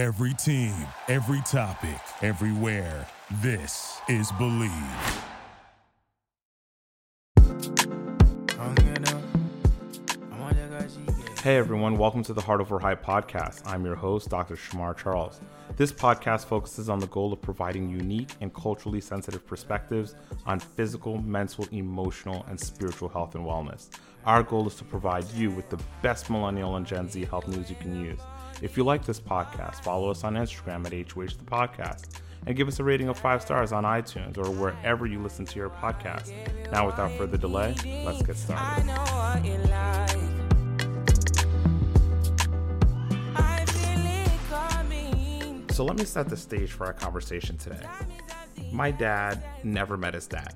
Every team, every topic, everywhere. This is Believe. Hey everyone, welcome to the Heart Over Hype podcast. I'm your host, Dr. Shamar Charles. This podcast focuses on the goal of providing unique and culturally sensitive perspectives on physical, mental, emotional, and spiritual health and wellness. Our goal is to provide you with the best millennial and Gen Z health news you can use. If you like this podcast, follow us on Instagram at HOH the podcast and give us a rating of five stars on iTunes or wherever you listen to your podcast. Now, without further delay, let's get started. So, let me set the stage for our conversation today. My dad never met his dad.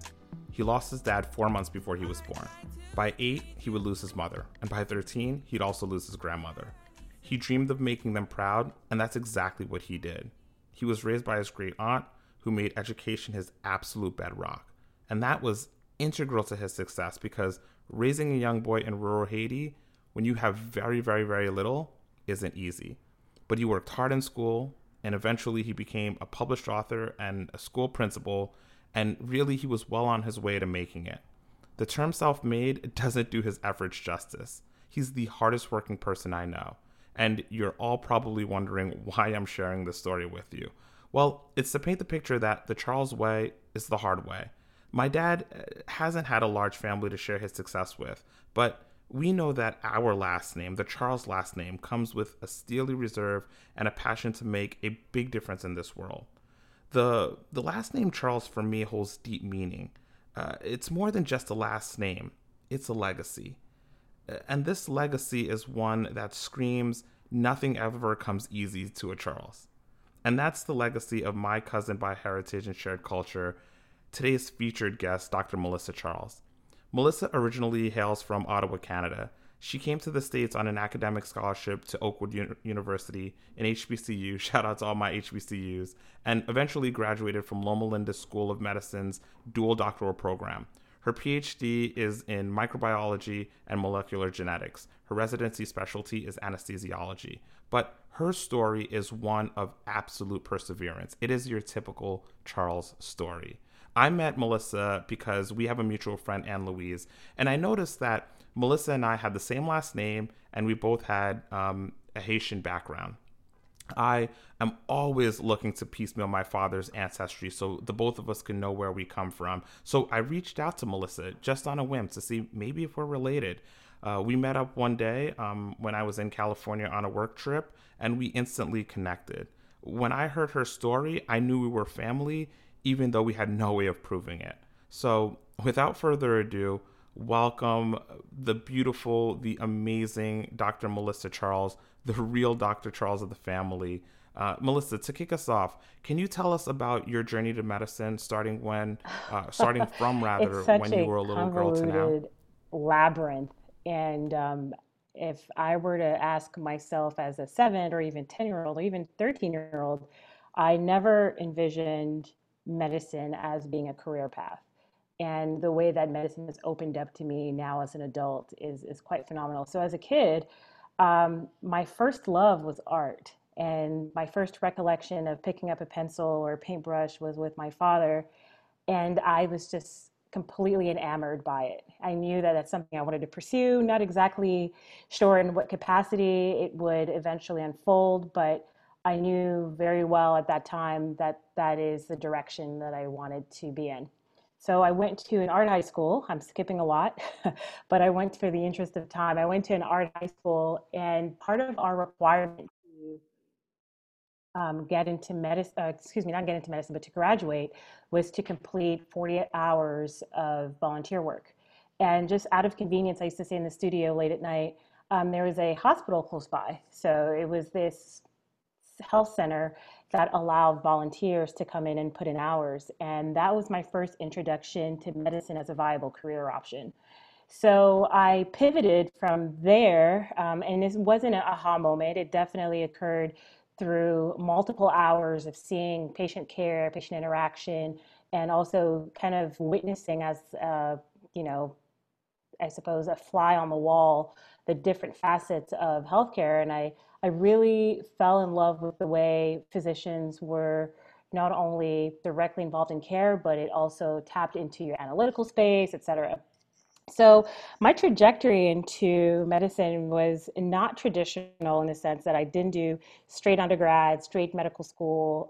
He lost his dad four months before he was born. By eight, he would lose his mother, and by 13, he'd also lose his grandmother. He dreamed of making them proud, and that's exactly what he did. He was raised by his great aunt, who made education his absolute bedrock. And that was integral to his success because raising a young boy in rural Haiti, when you have very, very, very little, isn't easy. But he worked hard in school, and eventually he became a published author and a school principal, and really he was well on his way to making it. The term self made doesn't do his efforts justice. He's the hardest working person I know, and you're all probably wondering why I'm sharing this story with you. Well, it's to paint the picture that the Charles way is the hard way. My dad uh, hasn't had a large family to share his success with, but we know that our last name, the Charles last name, comes with a steely reserve and a passion to make a big difference in this world. The, the last name Charles for me holds deep meaning. Uh, it's more than just a last name, it's a legacy. And this legacy is one that screams nothing ever comes easy to a Charles. And that's the legacy of my cousin by heritage and shared culture, today's featured guest, Dr. Melissa Charles. Melissa originally hails from Ottawa, Canada. She came to the States on an academic scholarship to Oakwood U- University in HBCU, shout out to all my HBCUs, and eventually graduated from Loma Linda School of Medicine's dual doctoral program. Her PhD is in microbiology and molecular genetics. Her residency specialty is anesthesiology. But her story is one of absolute perseverance. It is your typical Charles story. I met Melissa because we have a mutual friend, Anne Louise, and I noticed that Melissa and I had the same last name and we both had um, a Haitian background. I am always looking to piecemeal my father's ancestry so the both of us can know where we come from. So I reached out to Melissa just on a whim to see maybe if we're related. Uh, we met up one day um, when I was in California on a work trip and we instantly connected. When I heard her story, I knew we were family even though we had no way of proving it. So, without further ado, welcome the beautiful, the amazing Dr. Melissa Charles, the real Dr. Charles of the family. Uh, Melissa, to kick us off, can you tell us about your journey to medicine, starting when, uh, starting from rather, when you were a little girl to now? Labyrinth, and um, if I were to ask myself as a seven or even ten year old or even thirteen year old, I never envisioned medicine as being a career path. And the way that medicine has opened up to me now as an adult is, is quite phenomenal. So, as a kid, um, my first love was art. And my first recollection of picking up a pencil or a paintbrush was with my father. And I was just completely enamored by it. I knew that that's something I wanted to pursue, not exactly sure in what capacity it would eventually unfold, but I knew very well at that time that that is the direction that I wanted to be in. So I went to an art high school. I'm skipping a lot, but I went for the interest of time. I went to an art high school, and part of our requirement to um, get into medicine, uh, excuse me, not get into medicine, but to graduate was to complete 48 hours of volunteer work. And just out of convenience, I used to stay in the studio late at night. Um, there was a hospital close by. So it was this health center that allowed volunteers to come in and put in hours. And that was my first introduction to medicine as a viable career option. So I pivoted from there, um, and this wasn't an aha moment. It definitely occurred through multiple hours of seeing patient care, patient interaction, and also kind of witnessing as, uh, you know, I suppose a fly on the wall, the different facets of healthcare. And I, I really fell in love with the way physicians were not only directly involved in care, but it also tapped into your analytical space, et cetera. So my trajectory into medicine was not traditional in the sense that I didn't do straight undergrad, straight medical school.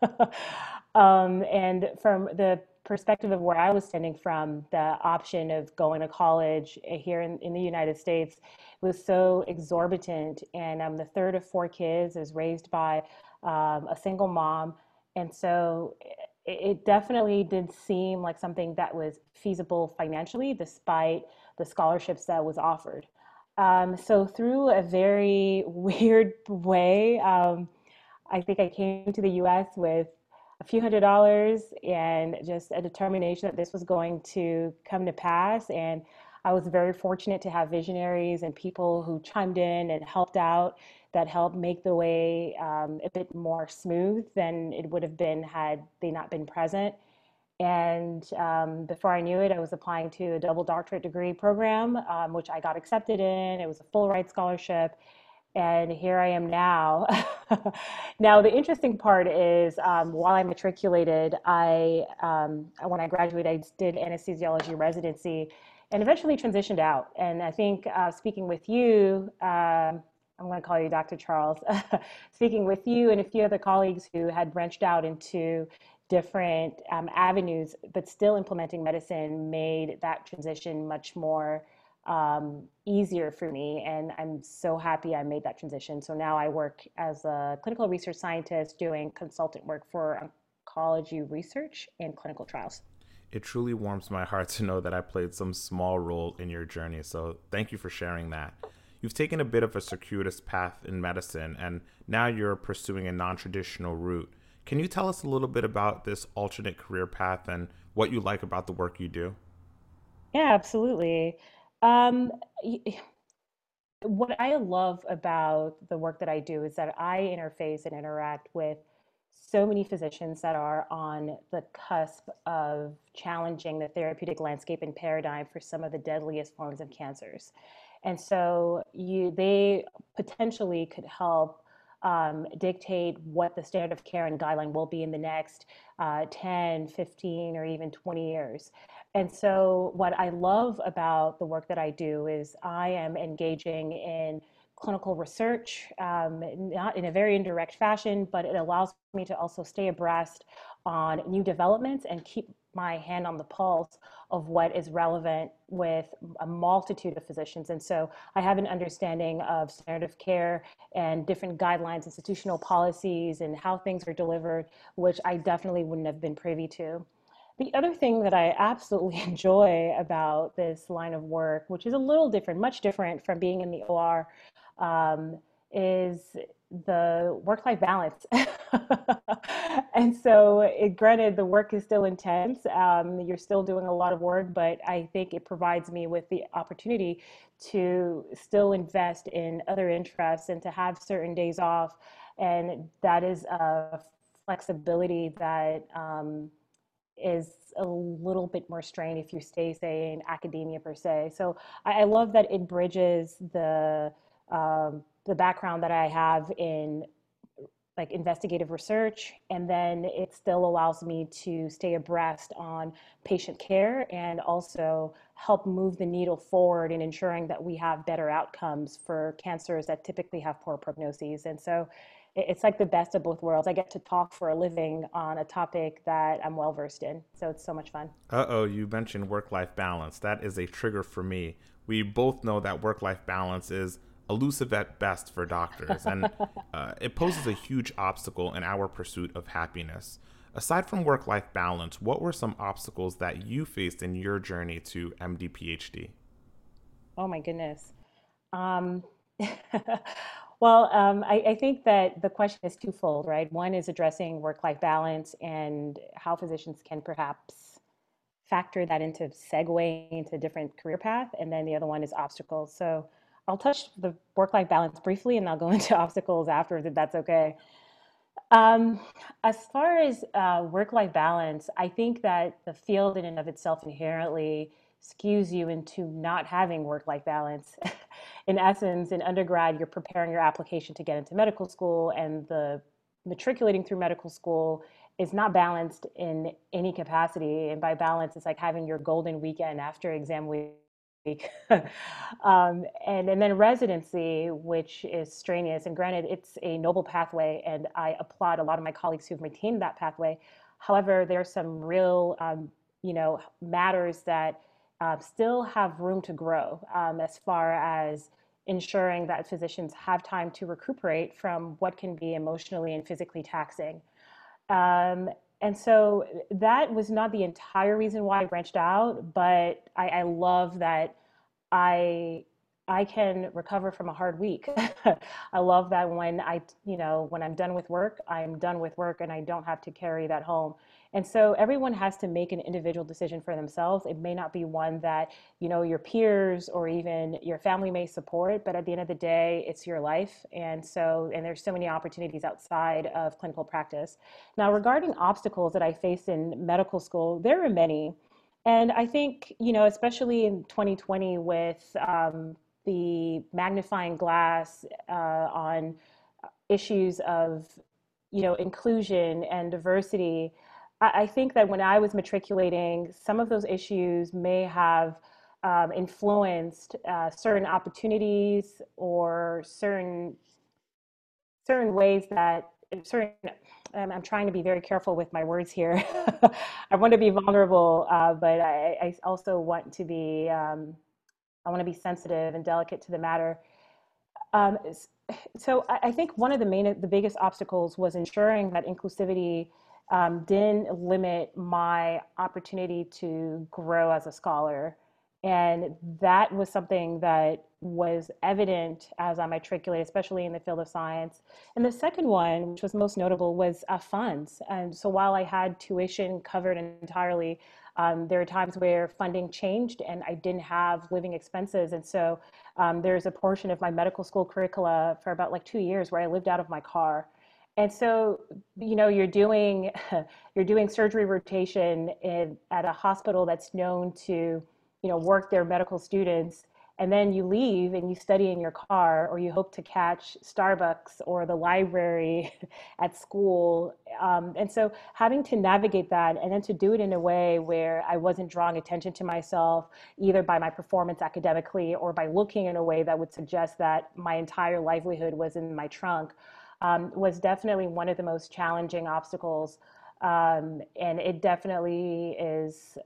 um, and from the perspective of where I was standing from, the option of going to college here in, in the United States was so exorbitant. And I'm the third of four kids, is raised by um, a single mom. And so it definitely did seem like something that was feasible financially, despite the scholarships that was offered. Um, so through a very weird way, um, I think I came to the U.S. with a few hundred dollars and just a determination that this was going to come to pass. And I was very fortunate to have visionaries and people who chimed in and helped out that helped make the way um, a bit more smooth than it would have been had they not been present. And um, before I knew it, I was applying to a double doctorate degree program, um, which I got accepted in. It was a full ride scholarship. And here I am now. now, the interesting part is um, while I matriculated, I, um, when I graduated, I did anesthesiology residency and eventually transitioned out. And I think uh, speaking with you, um, I'm going to call you Dr. Charles, speaking with you and a few other colleagues who had branched out into different um, avenues, but still implementing medicine made that transition much more um, easier for me. And I'm so happy I made that transition. So now I work as a clinical research scientist doing consultant work for oncology research and clinical trials. It truly warms my heart to know that I played some small role in your journey. So thank you for sharing that. You've taken a bit of a circuitous path in medicine, and now you're pursuing a non traditional route. Can you tell us a little bit about this alternate career path and what you like about the work you do? Yeah, absolutely. Um, what I love about the work that I do is that I interface and interact with so many physicians that are on the cusp of challenging the therapeutic landscape and paradigm for some of the deadliest forms of cancers. And so you they potentially could help um, dictate what the standard of care and guideline will be in the next uh, 10, 15, or even 20 years. And so, what I love about the work that I do is I am engaging in clinical research, um, not in a very indirect fashion, but it allows me to also stay abreast on new developments and keep my hand on the pulse of what is relevant with a multitude of physicians. And so I have an understanding of standard of care and different guidelines, institutional policies, and how things are delivered, which I definitely wouldn't have been privy to. The other thing that I absolutely enjoy about this line of work, which is a little different, much different from being in the OR, um, is the work life balance. and so, it, granted, the work is still intense. Um, you're still doing a lot of work, but I think it provides me with the opportunity to still invest in other interests and to have certain days off. And that is a flexibility that um, is a little bit more strained if you stay, say, in academia per se. So I, I love that it bridges the um, the background that I have in like investigative research and then it still allows me to stay abreast on patient care and also help move the needle forward in ensuring that we have better outcomes for cancers that typically have poor prognoses and so it's like the best of both worlds i get to talk for a living on a topic that i'm well versed in so it's so much fun uh-oh you mentioned work-life balance that is a trigger for me we both know that work-life balance is elusive at best for doctors, and uh, it poses a huge obstacle in our pursuit of happiness. Aside from work life balance, what were some obstacles that you faced in your journey to MD PhD? Oh my goodness. Um, well, um, I, I, think that the question is twofold, right? One is addressing work life balance and how physicians can perhaps factor that into segue into different career path. And then the other one is obstacles. So, I'll touch the work-life balance briefly, and I'll go into obstacles afterwards if that's okay. Um, as far as uh, work-life balance, I think that the field in and of itself inherently skews you into not having work life balance. in essence, in undergrad, you're preparing your application to get into medical school, and the matriculating through medical school is not balanced in any capacity. And by balance, it's like having your golden weekend after exam week. um, and and then residency, which is strenuous. And granted, it's a noble pathway, and I applaud a lot of my colleagues who've maintained that pathway. However, there are some real, um, you know, matters that uh, still have room to grow um, as far as ensuring that physicians have time to recuperate from what can be emotionally and physically taxing. Um, and so that was not the entire reason why I branched out, but I, I love that I I can recover from a hard week. I love that when I, you know, when I'm done with work, I'm done with work and I don't have to carry that home. And so everyone has to make an individual decision for themselves. It may not be one that, you know, your peers or even your family may support, but at the end of the day, it's your life. And so, and there's so many opportunities outside of clinical practice. Now, regarding obstacles that I faced in medical school, there are many. And I think, you know, especially in 2020 with um, the magnifying glass uh, on issues of, you know, inclusion and diversity, I, think that when I was matriculating, some of those issues may have um, influenced uh, certain opportunities or certain certain ways that certain um, I'm trying to be very careful with my words here. I want to be vulnerable, uh, but I, I, also want to be um, I want to be sensitive and delicate to the matter. Um, so I, I, think one of the main the biggest obstacles was ensuring that inclusivity um, didn't limit my opportunity to grow as a scholar. And that was something that was evident as I matriculated, especially in the field of science. And the second one, which was most notable, was uh, funds. And so while I had tuition covered entirely, um, there are times where funding changed and I didn't have living expenses. And so um, there's a portion of my medical school curricula for about like two years where I lived out of my car. And so, you know, you're doing you're doing surgery rotation in, at a hospital that's known to, you know, work their medical students, and then you leave and you study in your car, or you hope to catch Starbucks or the library at school. Um, and so, having to navigate that, and then to do it in a way where I wasn't drawing attention to myself, either by my performance academically or by looking in a way that would suggest that my entire livelihood was in my trunk um, was definitely one of the most challenging obstacles. Um, and it definitely is,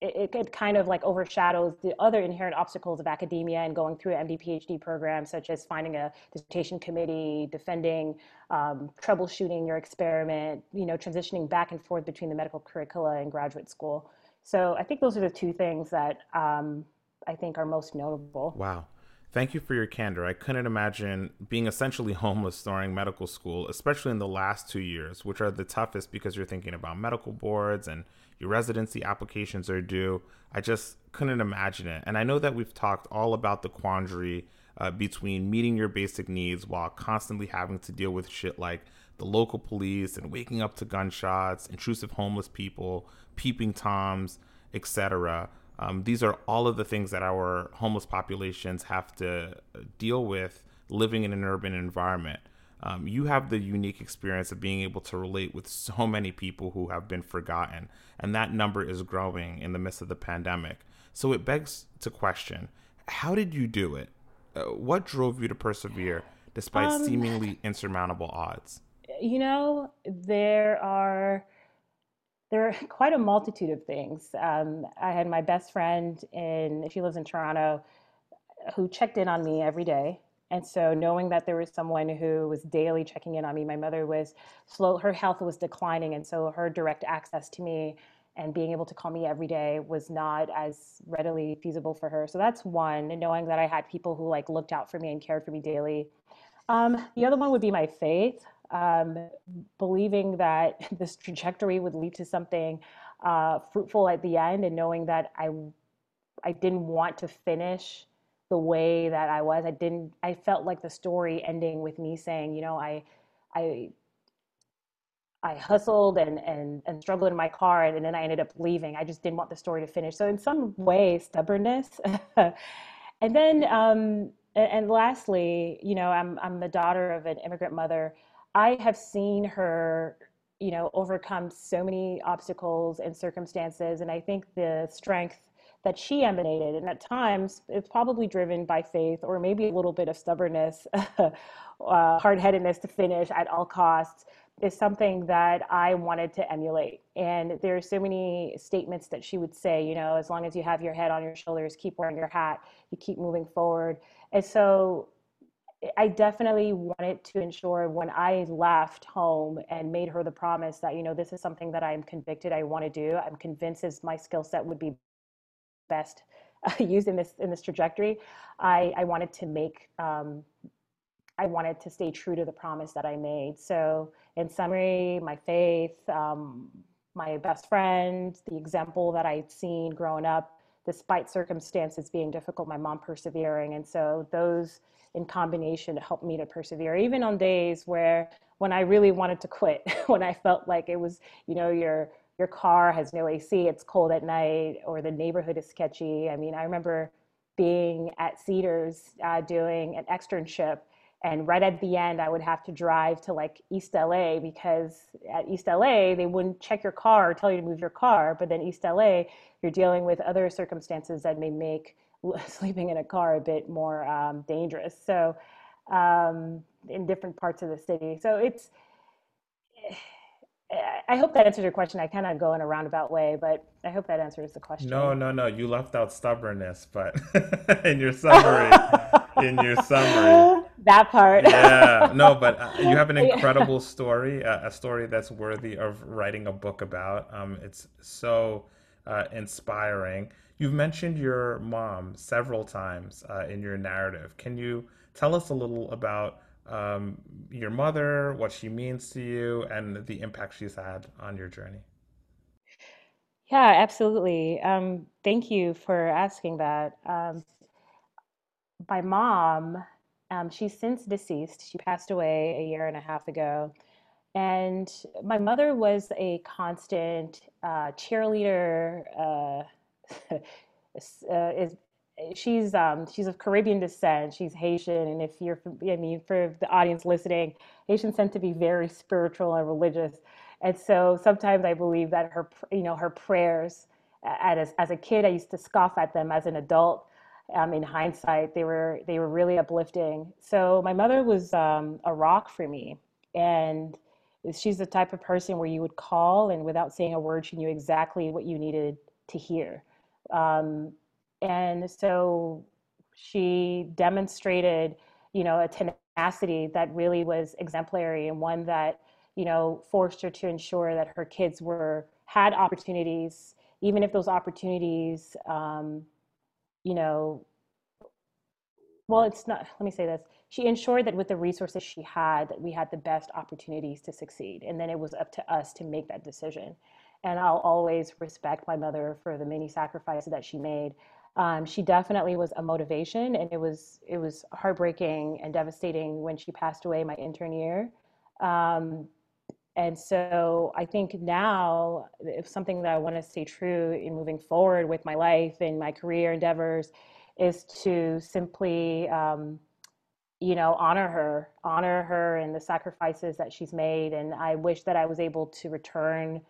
it, it, kind of like overshadows the other inherent obstacles of academia and going through an MD PhD program, such as finding a dissertation committee, defending, um, troubleshooting your experiment, you know, transitioning back and forth between the medical curricula and graduate school. So I think those are the two things that um, I think are most notable. Wow. Thank you for your candor. I couldn't imagine being essentially homeless during medical school, especially in the last two years, which are the toughest because you're thinking about medical boards and your residency applications are due. I just couldn't imagine it. And I know that we've talked all about the quandary uh, between meeting your basic needs while constantly having to deal with shit like the local police and waking up to gunshots, intrusive homeless people, peeping toms, etc. Um, these are all of the things that our homeless populations have to deal with living in an urban environment. Um, you have the unique experience of being able to relate with so many people who have been forgotten, and that number is growing in the midst of the pandemic. So it begs to question how did you do it? Uh, what drove you to persevere despite um, seemingly insurmountable odds? You know, there are there are quite a multitude of things. Um, I had my best friend in, she lives in Toronto, who checked in on me every day. And so knowing that there was someone who was daily checking in on me, my mother was slow, her health was declining. And so her direct access to me and being able to call me every day was not as readily feasible for her. So that's one, and knowing that I had people who like looked out for me and cared for me daily. Um, the other one would be my faith um, believing that this trajectory would lead to something uh, fruitful at the end, and knowing that I I didn't want to finish the way that I was. I didn't. I felt like the story ending with me saying, you know, I I I hustled and, and, and struggled in my car and, and then I ended up leaving. I just didn't want the story to finish. So in some way, stubbornness. and then, um, and, and lastly, you know, I'm, I'm the daughter of an immigrant mother. I have seen her, you know, overcome so many obstacles and circumstances. And I think the strength that she emanated, and at times it's probably driven by faith or maybe a little bit of stubbornness, uh, hard headedness to finish at all costs is something that I wanted to emulate. And there are so many statements that she would say, you know, as long as you have your head on your shoulders, keep wearing your hat, you keep moving forward. And so I definitely wanted to ensure when I left home and made her the promise that, you know, this is something that I'm convicted I want to do. I'm convinced as my skill set would be best used in this in this trajectory. I, I wanted to make um, I wanted to stay true to the promise that I made. So, in summary, my faith, um, my best friend, the example that I'd seen growing up, despite circumstances being difficult, my mom persevering. And so, those in combination to help me to persevere, even on days where when I really wanted to quit, when I felt like it was, you know, your your car has no AC, it's cold at night, or the neighborhood is sketchy. I mean, I remember being at Cedars uh, doing an externship and right at the end i would have to drive to like east la because at east la they wouldn't check your car or tell you to move your car but then east la you're dealing with other circumstances that may make sleeping in a car a bit more um, dangerous so um, in different parts of the city so it's I hope that answers your question. I kind of go in a roundabout way, but I hope that answers the question. No, no, no. You left out stubbornness, but in your summary, in your summary, that part. yeah, no, but uh, you have an incredible story, uh, a story that's worthy of writing a book about. Um, it's so uh, inspiring. You've mentioned your mom several times uh, in your narrative. Can you tell us a little about um, your mother, what she means to you, and the impact she's had on your journey? Yeah, absolutely. Um, thank you for asking that. Um, my mom, um, she's since deceased. She passed away a year and a half ago. And my mother was a constant uh, cheerleader. Uh, is she's um, she's of Caribbean descent. She's Haitian, and if you're, I mean, for the audience listening, Haitians tend to be very spiritual and religious, and so sometimes I believe that her, you know, her prayers. As as a kid, I used to scoff at them. As an adult, um, in hindsight, they were they were really uplifting. So my mother was um, a rock for me, and she's the type of person where you would call and without saying a word, she knew exactly what you needed to hear. Um, and so she demonstrated, you know, a tenacity that really was exemplary and one that you know forced her to ensure that her kids were had opportunities, even if those opportunities um, you know, well, it's not, let me say this. She ensured that with the resources she had, that we had the best opportunities to succeed. And then it was up to us to make that decision. And I'll always respect my mother for the many sacrifices that she made. Um, she definitely was a motivation, and it was it was heartbreaking and devastating when she passed away my intern year. Um, and so I think now, if something that I want to stay true in moving forward with my life and my career endeavors is to simply, um, you know, honor her, honor her and the sacrifices that she's made. And I wish that I was able to return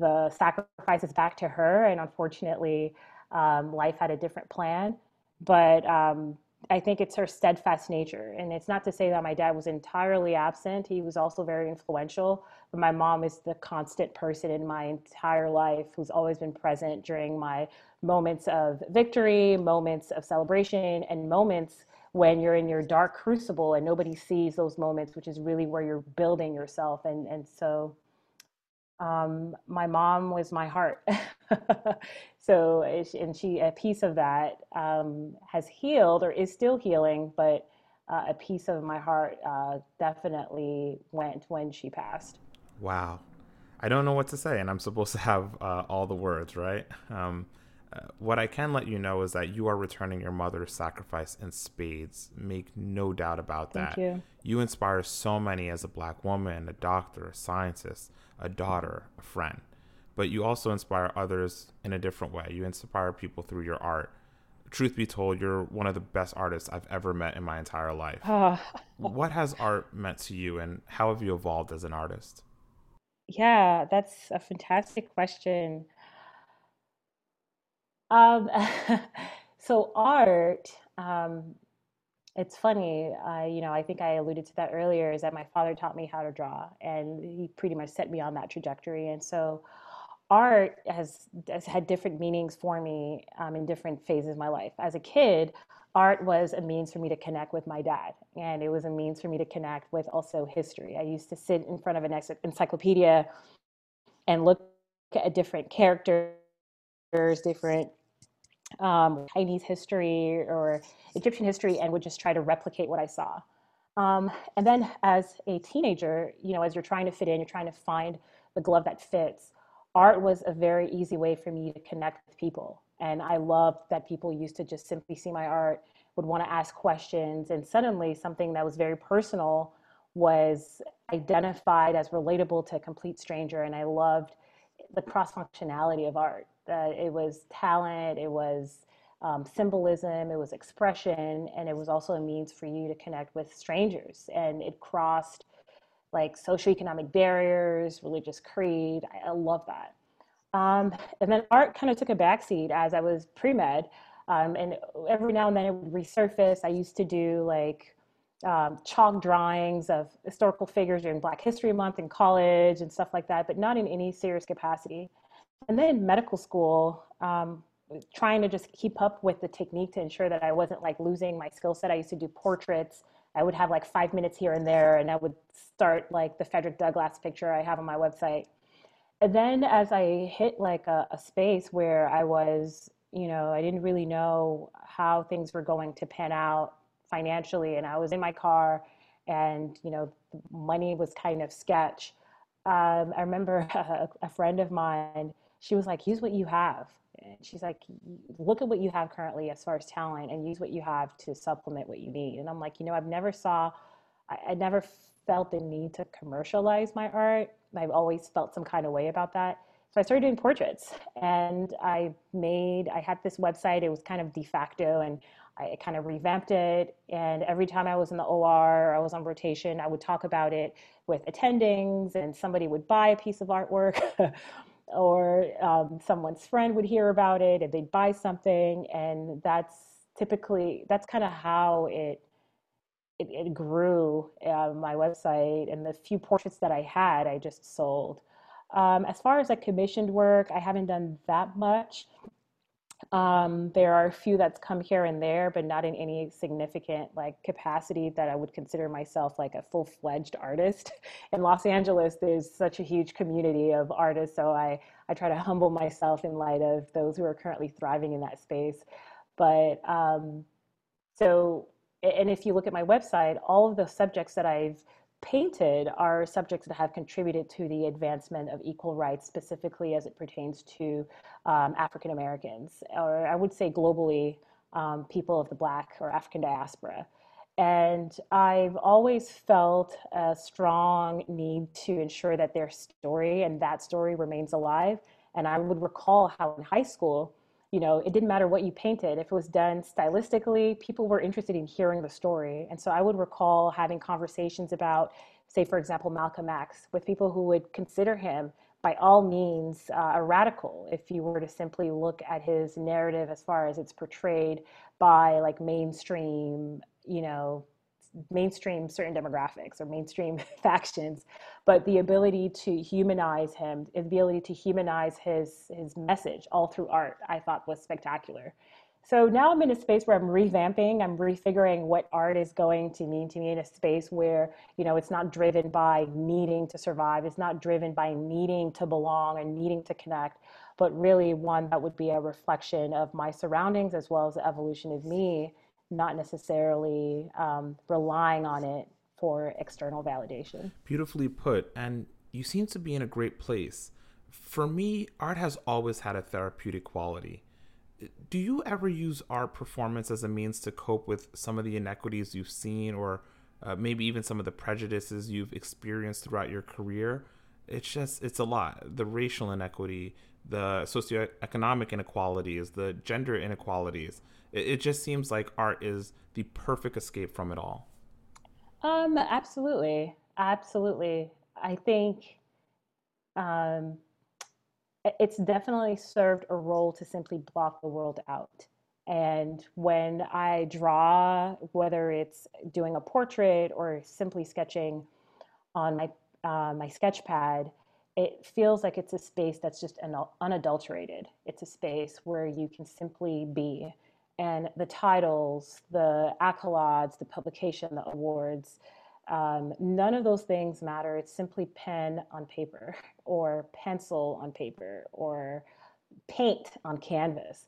the sacrifices back to her. And unfortunately, um, life had a different plan. But um, I think it's her steadfast nature. And it's not to say that my dad was entirely absent. He was also very influential. But my mom is the constant person in my entire life who's always been present during my moments of victory, moments of celebration, and moments when you're in your dark crucible and nobody sees those moments, which is really where you're building yourself. And, and so um, my mom was my heart. so, and she, a piece of that um, has healed or is still healing, but uh, a piece of my heart uh, definitely went when she passed. Wow. I don't know what to say, and I'm supposed to have uh, all the words, right? Um, Uh, what I can let you know is that you are returning your mother's sacrifice in spades. Make no doubt about that. Thank you. You inspire so many as a black woman, a doctor, a scientist, a daughter, a friend. But you also inspire others in a different way. You inspire people through your art. Truth be told, you're one of the best artists I've ever met in my entire life. Oh. what has art meant to you, and how have you evolved as an artist? Yeah, that's a fantastic question. Um, so art, um, it's funny. I, you know, I think I alluded to that earlier. Is that my father taught me how to draw, and he pretty much set me on that trajectory. And so, art has has had different meanings for me um, in different phases of my life. As a kid, art was a means for me to connect with my dad, and it was a means for me to connect with also history. I used to sit in front of an encyclopedia and look at different characters, different um, Chinese history or Egyptian history and would just try to replicate what I saw. Um, and then as a teenager, you know, as you're trying to fit in, you're trying to find the glove that fits. Art was a very easy way for me to connect with people. And I loved that people used to just simply see my art, would want to ask questions. And suddenly something that was very personal was identified as relatable to a complete stranger. And I loved the cross functionality of art. Uh, it was talent, it was um, symbolism, it was expression, and it was also a means for you to connect with strangers. And it crossed like socioeconomic barriers, religious creed. I, I love that. Um, and then art kind of took a backseat as I was pre med. Um, and every now and then it would resurface. I used to do like um, chalk drawings of historical figures during Black History Month in college and stuff like that, but not in any serious capacity. And then medical school, um, trying to just keep up with the technique to ensure that I wasn't like losing my skill set. I used to do portraits. I would have like five minutes here and there, and I would start like the Frederick Douglass picture I have on my website. And then as I hit like a, a space where I was, you know, I didn't really know how things were going to pan out financially and i was in my car and you know money was kind of sketch. Um, i remember a, a, friend of mine she was like use what you have. And she's like look at what you have currently as far as talent and use what you have to supplement what you need. And i'm like you know i've never saw I, I never felt the need to commercialize my art. I've always felt some kind of way about that. So I started doing portraits and I made, I had this website, it was kind of de facto and I kind of revamped it. And every time I was in the OR, I was on rotation, I would talk about it with attendings, and somebody would buy a piece of artwork, or um, someone's friend would hear about it and they'd buy something. And that's typically, that's kind of how it. It, it grew uh, my website and the few portraits that I had, I just sold. Um, as far as like commissioned work, I haven't done that much. Um, there are a few that's come here and there, but not in any significant like capacity that I would consider myself like a full fledged artist. In Los Angeles, there's such a huge community of artists, so I I try to humble myself in light of those who are currently thriving in that space. But um, so, and if you look at my website, all of the subjects that I've painted are subjects that have contributed to the advancement of equal rights, specifically as it pertains to um, African Americans, or I would say globally, um, people of the Black or African diaspora. And I've always felt a strong need to ensure that their story and that story remains alive. And I would recall how in high school, you know, it didn't matter what you painted. If it was done stylistically, people were interested in hearing the story. And so I would recall having conversations about, say, for example, Malcolm X with people who would consider him by all means uh, a radical if you were to simply look at his narrative as far as it's portrayed by like mainstream, you know, mainstream certain demographics or mainstream factions, but the ability to humanize him, the ability to humanize his his message all through art, I thought was spectacular. So now I'm in a space where I'm revamping, I'm refiguring what art is going to mean to me in a space where, you know, it's not driven by needing to survive, it's not driven by needing to belong and needing to connect, but really one that would be a reflection of my surroundings as well as the evolution of me not necessarily um, relying on it for external validation. Beautifully put. And you seem to be in a great place. For me, art has always had a therapeutic quality. do you ever use art performance as a means to cope with some of the inequities you've seen or uh, maybe even some of the prejudices you've experienced throughout your career? It's just, it's a lot. The racial inequity, the socioeconomic inequalities, the gender inequalities. It, it just seems like art is the perfect escape from it all. Um, absolutely. Absolutely. I think um, it's definitely served a role to simply block the world out. And when I draw, whether it's doing a portrait or simply sketching on my uh, my sketch pad, it feels like it's a space that's just unadulterated. It's a space where you can simply be. And the titles, the accolades, the publication, the awards, um, none of those things matter. It's simply pen on paper or pencil on paper or paint on canvas.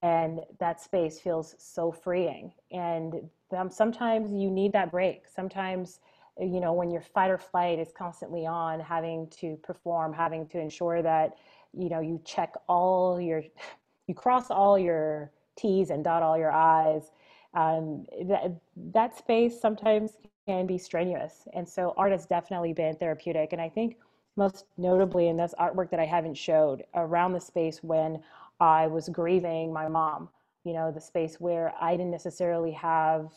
And that space feels so freeing. And um, sometimes you need that break. Sometimes, you know, when your fight or flight is constantly on, having to perform, having to ensure that, you know, you check all your, you cross all your T's and dot all your I's. Um, that, that space sometimes can be strenuous. And so art has definitely been therapeutic. And I think most notably in this artwork that I haven't showed around the space when I was grieving my mom, you know, the space where I didn't necessarily have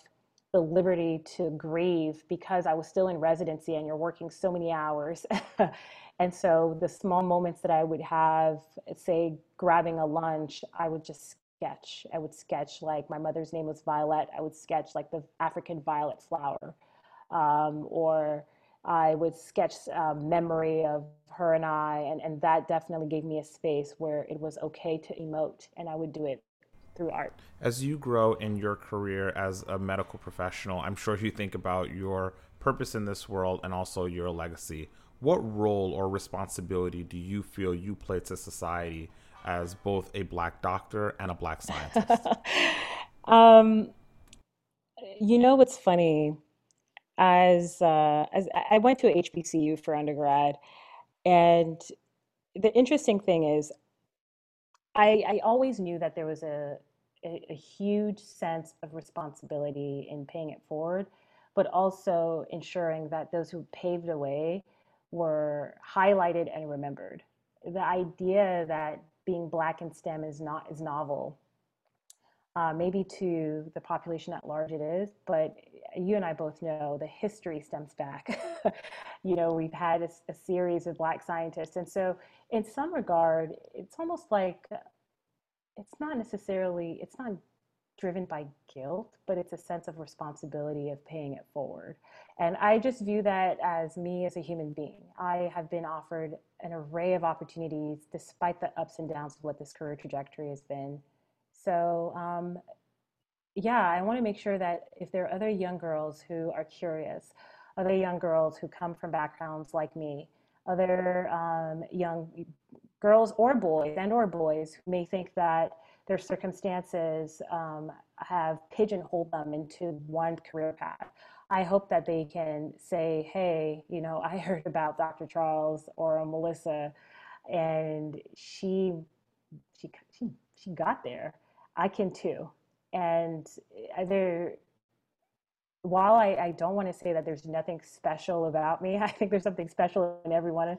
the liberty to grieve because I was still in residency and you're working so many hours. and so the small moments that I would have, say, grabbing a lunch, I would just sketch. I would sketch like my mother's name was Violet. I would sketch like the African violet flower um, or I would sketch um, memory of her and I, and, and that definitely gave me a space where it was okay to emote, and I would do it through art. As you grow in your career as a medical professional, I'm sure you think about your purpose in this world and also your legacy. What role or responsibility do you feel you play to society as both a black doctor and a black scientist? um, you know what's funny? as uh, as I went to HBCU for undergrad, and the interesting thing is, I I always knew that there was a, a, a huge sense of responsibility in paying it forward, but also ensuring that those who paved the way were highlighted and remembered. The idea that being black in STEM is not is novel uh, maybe to the population at large it is, but you and I both know the history stems back. you know, we've had a, a, series of Black scientists. And so, in some regard, it's almost like it's not necessarily, it's not driven by guilt, but it's a sense of responsibility of paying it forward. And I just view that as me as a human being. I have been offered an array of opportunities despite the ups and downs of what this career trajectory has been so, um, yeah, I want to make sure that if there are other young girls who are curious, other young girls who come from backgrounds like me, other um, young girls or boys and or boys who may think that their circumstances um, have pigeonholed them into one career path. I hope that they can say, hey, you know, I heard about Dr. Charles or Melissa and she she she, she got there I can too. And eh, there, while I, I don't want to say that there's nothing special about me, I think there's something special in everyone.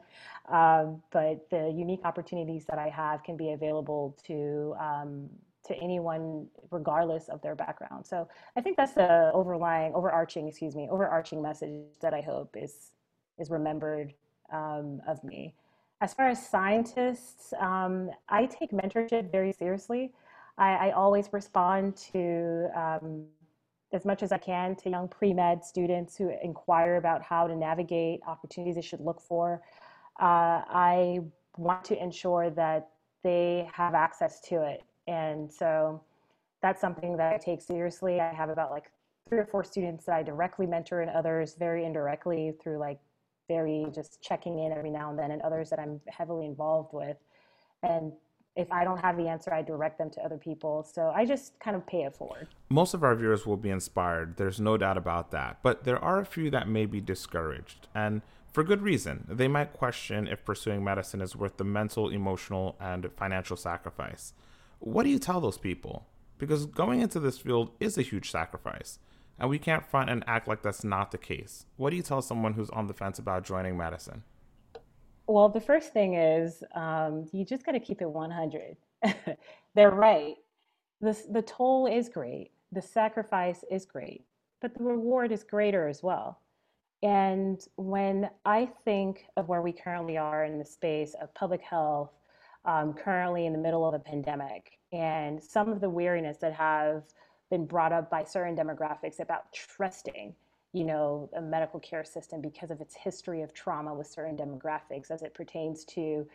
Um, but the unique opportunities that I have can be available to um, to anyone, regardless of their background. So I think that's the overlying, overarching, excuse me, overarching message that I hope is is remembered um, of me. As far as scientists, um, I take mentorship very seriously. I, I always respond to um, as much as I can to young pre-med students who inquire about how to navigate opportunities they should look for. Uh, I want to ensure that they have access to it. And so that's something that I take seriously. I have about like three or four students that I directly mentor and others very indirectly through like very just checking in every now and then and others that I'm heavily involved with. And if I don't have the answer, I direct them to other people. So I just kind of pay it forward. Most of our viewers will be inspired. There's no doubt about that. But there are a few that may be discouraged. And for good reason. They might question if pursuing medicine is worth the mental, emotional, and financial sacrifice. What do you tell those people? Because going into this field is a huge sacrifice, and we can't front and act like that's not the case. What do you tell someone who's on the fence about joining medicine? Well, the first thing is um, you just got to keep it 100. They're right. The, the toll is great, the sacrifice is great, but the reward is greater as well. And when I think of where we currently are in the space of public health, um, currently in the middle of a pandemic, and some of the weariness that have been brought up by certain demographics about trusting, you know, a medical care system because of its history of trauma with certain demographics as it pertains to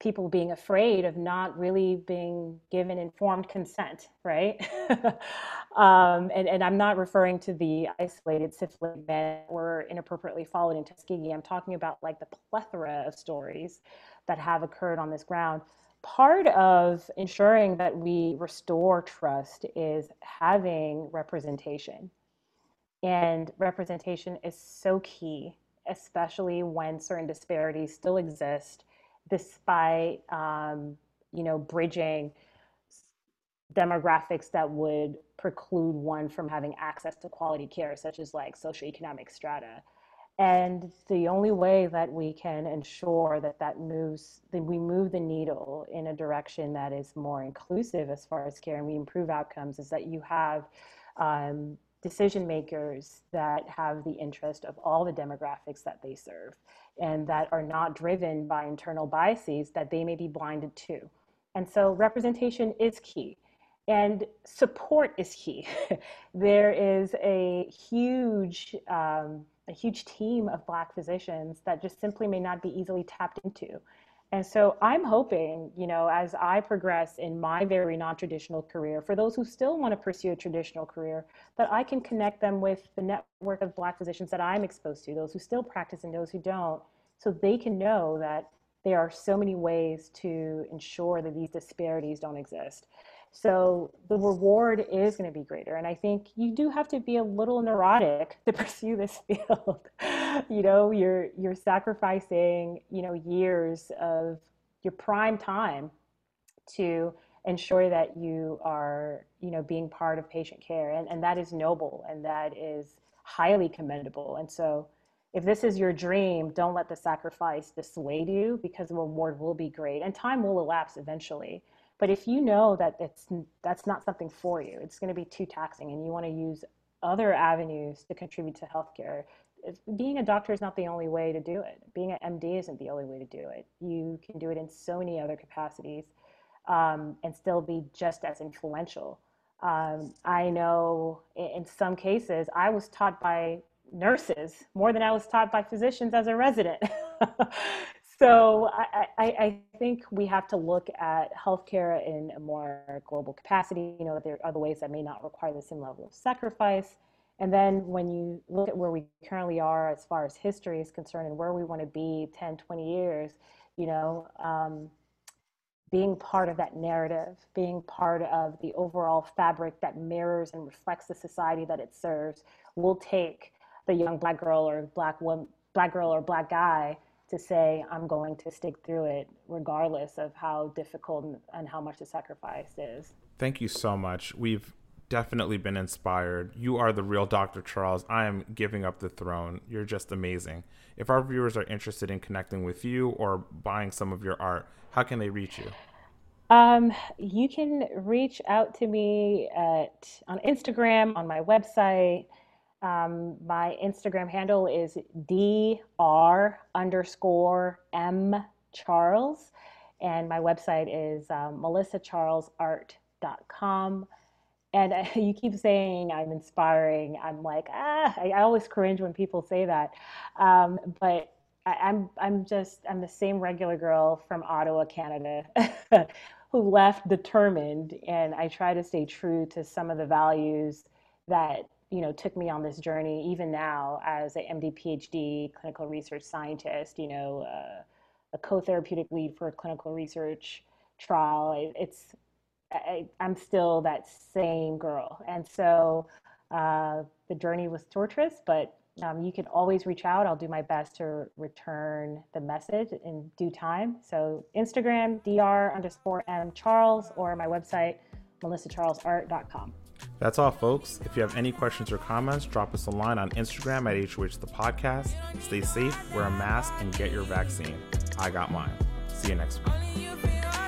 people being afraid of not really being given informed consent, right? um, and, and I'm not referring to the isolated syphilitic men or inappropriately followed in Tuskegee. I'm talking about like the plethora of stories that have occurred on this ground. Part of ensuring that we restore trust is having representation. And representation is so key, especially when certain disparities still exist despite um, you know bridging demographics that would preclude one from having access to quality care, such as like socioeconomic strata. And the only way that we can ensure that that moves, that we move the needle in a direction that is more inclusive as far as care and we improve outcomes is that you have um, decision makers that have the interest of all the demographics that they serve and that are not driven by internal biases that they may be blinded to. And so representation is key and support is key. there is a huge, um, a huge team of Black physicians that just simply may not be easily tapped into. And so I'm hoping, you know, as I progress in my very non traditional career, for those who still want to pursue a traditional career, that I can connect them with the network of Black physicians that I'm exposed to, those who still practice and those who don't, so they can know that there are so many ways to ensure that these disparities don't exist. So the reward is going to be greater. And I think you do have to be a little neurotic to pursue this field. you know, you're you're sacrificing, you know, years of your prime time to ensure that you are, you know, being part of patient care. And, and that is noble and that is highly commendable. And so if this is your dream, don't let the sacrifice dissuade you because the reward will be great and time will elapse eventually. But if you know that it's that's not something for you, it's going to be too taxing, and you want to use other avenues to contribute to healthcare. Being a doctor is not the only way to do it. Being an MD isn't the only way to do it. You can do it in so many other capacities um, and still be just as influential. Um, I know in some cases I was taught by nurses more than I was taught by physicians as a resident. So I, I, I, think we have to look at healthcare in a more global capacity. You know, there are other ways that may not require the same level of sacrifice. And then when you look at where we currently are as far as history is concerned and where we want to be 10, 20 years, you know, um, being part of that narrative, being part of the overall fabric that mirrors and reflects the society that it serves will take the young black girl or black woman, black girl or black guy to say I'm going to stick through it regardless of how difficult and how much the sacrifice is. Thank you so much. We've definitely been inspired. You are the real Dr. Charles. I am giving up the throne. You're just amazing. If our viewers are interested in connecting with you or buying some of your art, how can they reach you? Um, you can reach out to me at on Instagram, on my website, um, my Instagram handle is dr underscore m charles, and my website is um, melissacharlesart.com. And you keep saying I'm inspiring. I'm like, ah, I, I always cringe when people say that. Um, but I, I'm, I'm just, I'm the same regular girl from Ottawa, Canada, who left determined. And I try to stay true to some of the values that you know took me on this journey even now as a md phd clinical research scientist you know uh, a co-therapeutic lead for a clinical research trial it's I, am still that same girl and so uh, the journey was torturous but Um, you can always reach out. I'll do my best to return the message in due time. So Instagram, dr underscore m charles, or my website, melissacharlesart.com. That's all, folks. If you have any questions or comments, drop us a line on Instagram at HOH the podcast. Stay safe, wear a mask, and get your vaccine. I got mine. See you next week.